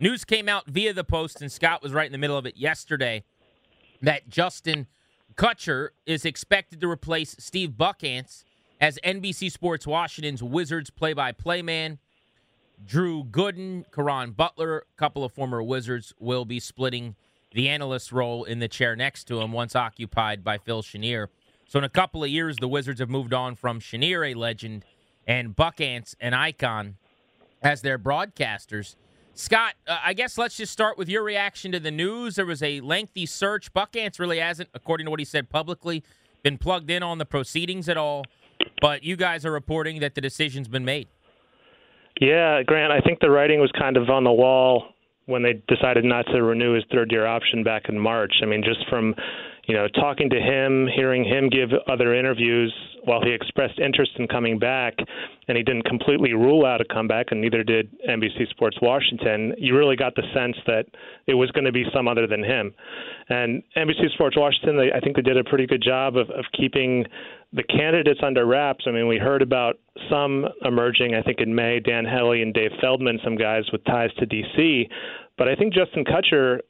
News came out via the Post, and Scott was right in the middle of it yesterday that Justin Kutcher is expected to replace Steve Buckhantz as NBC Sports Washington's Wizards play by play man. Drew Gooden, Caron Butler, a couple of former Wizards, will be splitting the analyst role in the chair next to him, once occupied by Phil Chenier. So, in a couple of years, the Wizards have moved on from Chenier, a legend, and Buckhantz, an icon, as their broadcasters. Scott, uh, I guess let's just start with your reaction to the news. There was a lengthy search. Buckhantz really hasn't, according to what he said publicly, been plugged in on the proceedings at all. But you guys are reporting that the decision's been made. Yeah, Grant, I think the writing was kind of on the wall when they decided not to renew his third year option back in March. I mean, just from you know, talking to him, hearing him give other interviews while he expressed interest in coming back, and he didn't completely rule out a comeback, and neither did NBC Sports Washington, you really got the sense that it was going to be some other than him. And NBC Sports Washington, they, I think they did a pretty good job of, of keeping the candidates under wraps. I mean, we heard about some emerging, I think in May, Dan Hellie and Dave Feldman, some guys with ties to D.C., but I think Justin Kutcher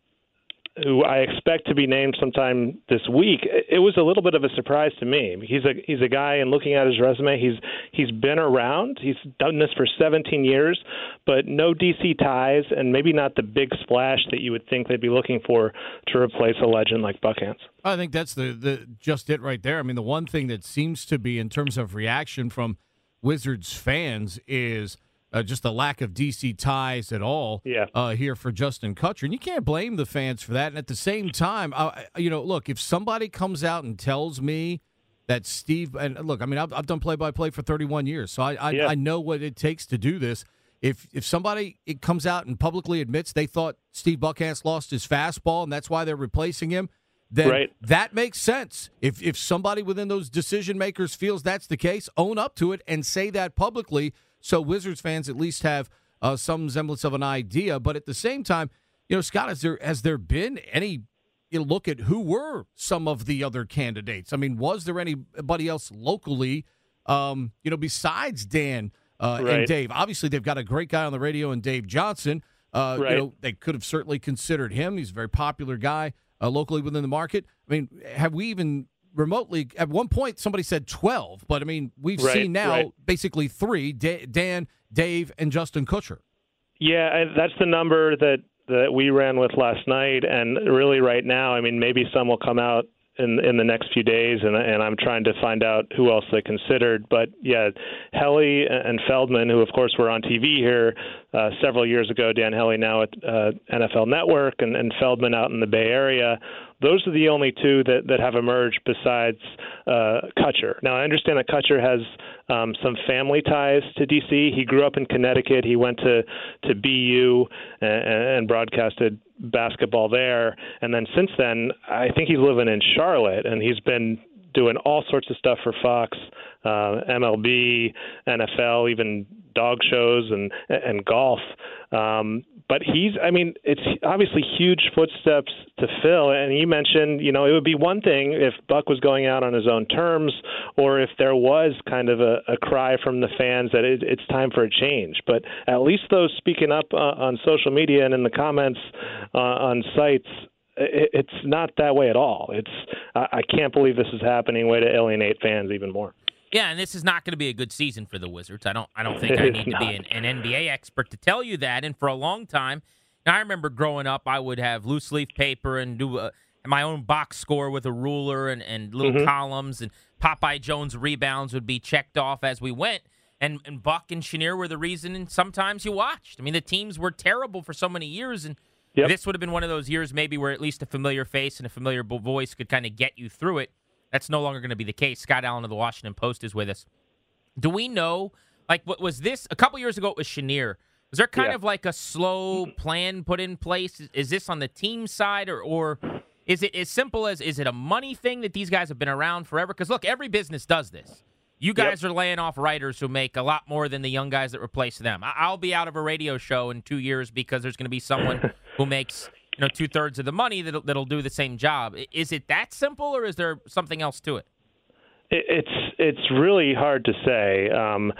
who I expect to be named sometime this week, it was a little bit of a surprise to me. He's a he's a guy, and looking at his resume, he's he's been around. He's done this for 17 years, but no DC ties, and maybe not the big splash that you would think they'd be looking for to replace a legend like Buckhantz. I think that's the the just it right there. I mean, the one thing that seems to be in terms of reaction from Wizards fans is uh, just the lack of DC ties at all yeah. uh, here for Justin Kutcher. And you can't blame the fans for that. And at the same time, uh, you know, look, if somebody comes out and tells me that Steve, and look, I mean, I've, I've done play by play for 31 years, so I, I, yeah. I, know what it takes to do this. If if somebody it comes out and publicly admits they thought Steve Buckhantz lost his fastball and that's why they're replacing him, then right. that makes sense. If if somebody within those decision makers feels that's the case, own up to it and say that publicly so Wizards fans at least have uh, some semblance of an idea. But at the same time, you know, Scott, has there has there been any you know, look at who were some of the other candidates? I mean, was there anybody else locally, um, you know, besides Dan uh, right. and Dave? Obviously, they've got a great guy on the radio and Dave Johnson. Uh, right. You know, they could have certainly considered him. He's a very popular guy uh, locally within the market. I mean, have we even remotely at one point somebody said 12 but i mean we've right, seen now right. basically three dan dave and justin kutcher yeah that's the number that that we ran with last night and really right now i mean maybe some will come out in in the next few days, and and I'm trying to find out who else they considered. But yeah, Hellie and Feldman, who of course were on TV here uh, several years ago. Dan Hellie now at uh, NFL Network, and, and Feldman out in the Bay Area. Those are the only two that, that have emerged besides uh, Kutcher. Now, I understand that Kutcher has um, some family ties to D.C. He grew up in Connecticut. He went to, to BU and, and broadcasted basketball there. And then since then, I think he's living in Charlotte, and he's been doing all sorts of stuff for Fox, uh, MLB, NFL, even dog shows and and golf. Um, but he's, I mean, it's obviously huge footsteps to fill. And you mentioned, you know, it would be one thing if Buck was going out on his own terms, or if there was kind of a, a cry from the fans that it, it's time for a change. But at least those speaking up uh, on social media and in the comments uh, on sites it's not that way at all. It's I can't believe this is happening. Way to alienate fans even more. Yeah, and this is not going to be a good season for the Wizards. I don't. I don't think I need to be an, an, NBA expert to tell you that. And for a long time, I remember growing up, I would have loose leaf paper and do a, my own box score with a ruler and, and little mm-hmm. columns, and Popeye Jones rebounds would be checked off as we went. And, and Buck and Chenier were the reason. And sometimes you watched. I mean, the teams were terrible for so many years, and Yep. This would have been one of those years, maybe, where at least a familiar face and a familiar voice could kind of get you through it. That's no longer going to be the case. Scott Allen of the Washington Post is with us. Do we know, like, what was this? A couple years ago, it was Chenier Was there kind Yeah. of like a slow plan put in place? Is- Is this on the team side, or or is it as simple as is it a money thing that these guys have been around forever? Because look, every business does this. You guys are laying off writers who make a lot more than the young guys that replace them. I- I'll be out of a radio show in two years because there's going to be someone who makes you know two thirds of the money that'll, that'll do the same job. Is it that simple, or is there something else to it? It, it's it's really hard to say. Um,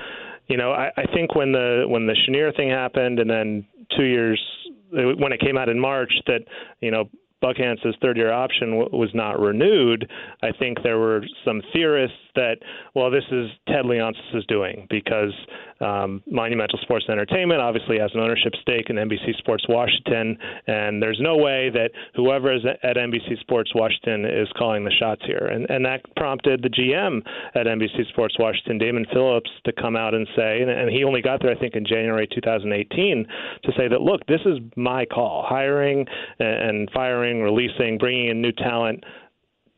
you know, I, I think when the when the Chenier thing happened, and then two years when it came out in March that you know Buckhantz's third year option w- was not renewed, I think there were some theorists that, well, this is Ted Leonsis' doing because um, Monumental Sports Entertainment obviously has an ownership stake in NBC Sports Washington, and there's no way that whoever is at NBC Sports Washington is calling the shots here. And, and that prompted the GM at NBC Sports Washington, Damon Phillips, to come out and say, and, and he only got there, I think, in January 2018, to say that, look, this is my call. Hiring and, and firing, releasing, bringing in new talent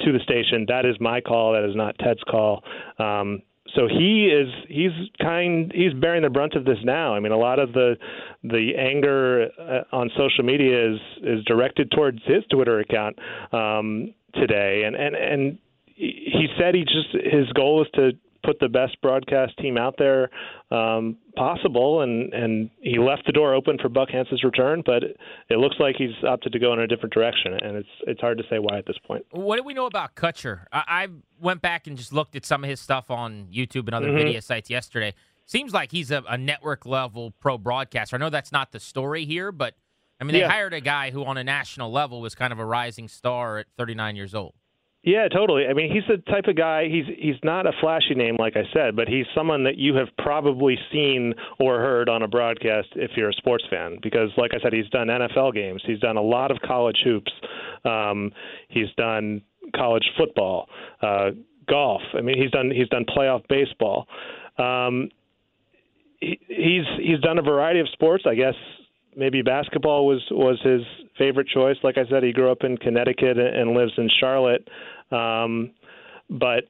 to the station. That is my call. That is not Ted's call. Um, so he is he's kind he's bearing the brunt of this now. I mean, a lot of the the anger uh, on social media is is directed towards his Twitter account um, today, and and and he said he just his goal is to put the best broadcast team out there um, possible, and and he left the door open for Buckhantz's return, but it looks like he's opted to go in a different direction, and it's it's hard to say why at this point. What do we know about Kutcher? I, I went back and just looked at some of his stuff on YouTube and other Mhm. video sites yesterday. Seems like he's a, a network level pro broadcaster. I know that's not the story here, but I mean, they Yeah. hired a guy who, on a national level, was kind of a rising star at 39 years old. Yeah, totally. I mean, he's the type of guy. He's he's not a flashy name, like I said, but he's someone that you have probably seen or heard on a broadcast if you're a sports fan. Because, like I said, he's done NFL games. He's done a lot of college hoops. Um, he's done college football, uh, golf. I mean, he's done he's done playoff baseball. Um, he, he's he's done a variety of sports. I guess maybe basketball was was his favorite choice. Like I said, he grew up in Connecticut and, lives in Charlotte. Um, but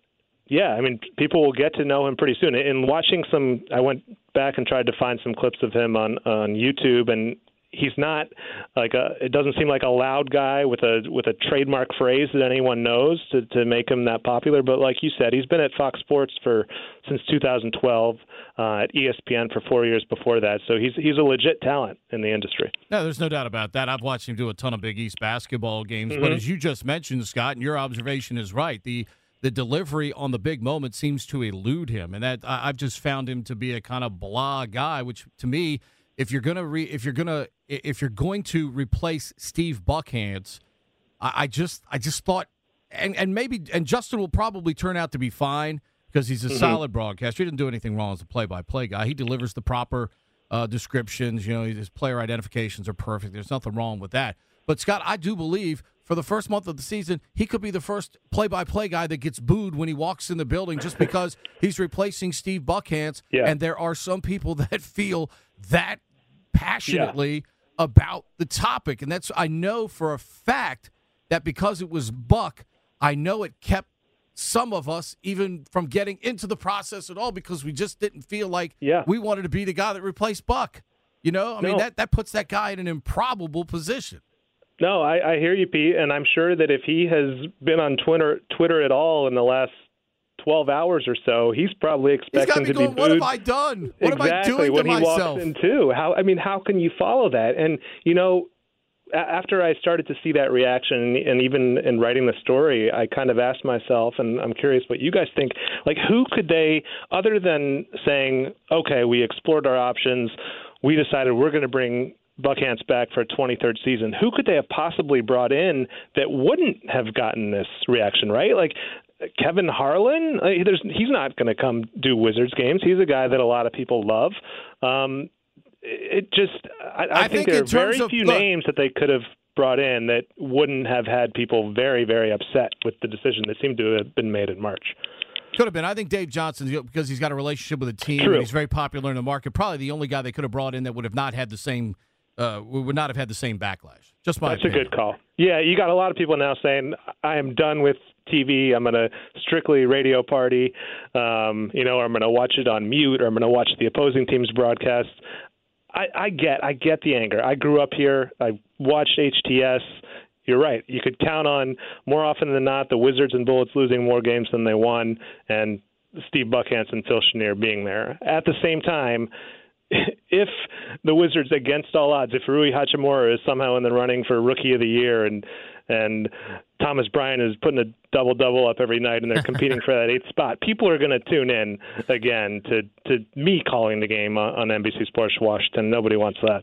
yeah, I mean, people will get to know him pretty soon. In watching some, I went back and tried to find some clips of him on on YouTube, and he's not like a. It doesn't seem like a loud guy with a with a trademark phrase that anyone knows to to make him that popular. But like you said, he's been at Fox Sports for since 2012, uh, at ESPN for four years before that. So he's he's a legit talent in the industry. No, there's no doubt about that. I've watched him do a ton of Big East basketball games, Mm-hmm. but as you just mentioned, Scott, and your observation is right. The the delivery on the big moment seems to elude him, and that I, I've just found him to be a kind of blah guy. Which to me, if you're gonna re, if you're gonna if you're going to replace Steve Buckhantz, I, I just I just thought, and and maybe and Justin will probably turn out to be fine because he's a Mm-hmm. solid broadcaster. He didn't do anything wrong as a play-by-play guy. He delivers the proper uh, descriptions. You know, his player identifications are perfect. There's nothing wrong with that. But Scott, I do believe for the first month of the season, he could be the first play-by-play guy that gets booed when he walks in the building just because he's replacing Steve Buckhantz. Yeah. And there are some people that feel that passionately about the topic, and that's I know for a fact that because it was Buck, I know it kept some of us even from getting into the process at all because we just didn't feel like Yeah. we wanted to be the guy that replaced Buck. You know, I mean that that puts that guy in an improbable position. No, I, I hear you, Pete, and I'm sure that if he has been on Twitter Twitter at all in the last 12 hours or so, he's probably He's expecting to be going. be What have I done? What exactly am I doing when to he myself? walks in too. How I mean, how can you follow that? And you know, after I started to see that reaction, and even in writing the story, I kind of asked myself, and I'm curious what you guys think. Like, who could they, other than saying, okay, we explored our options, we decided we're going to bring Buckhantz back for a 23rd season. Who could they have possibly brought in that wouldn't have gotten this reaction? Right, like. Kevin Harlan, uh, there's, he's not going to come do Wizards games. He's a guy that a lot of people love. Um, it just I, I, I think, think there are very of- few look- names that they could have brought in that wouldn't have had people very very upset with the decision that seemed to have been made in March. Could have been. I think Dave Johnson, because he's got a relationship with the team True. and he's very popular in the market. Probably the only guy they could have brought in that would have not had the same, uh, would not have had the same backlash. Just my That's a good call. Yeah, you got a lot of people now saying I am done with TV. I'm going to strictly radio party. Um, you know, or I'm going to watch it on mute, or I'm going to watch the opposing team's broadcast. I, I get I get the anger. I grew up here. I watched HTS. You're right. You could count on more often than not the Wizards and Bullets losing more games than they won, and Steve Buckhantz and Phil Chenier being there. At the same time, if the Wizards, against all odds, if Rui Hachimura is somehow in the running for Rookie of the Year and and Thomas Bryant is putting a double double up every night and they're competing for that eighth spot, people are going to tune in again to to me calling the game on, on NBC Sports Washington. Nobody wants that.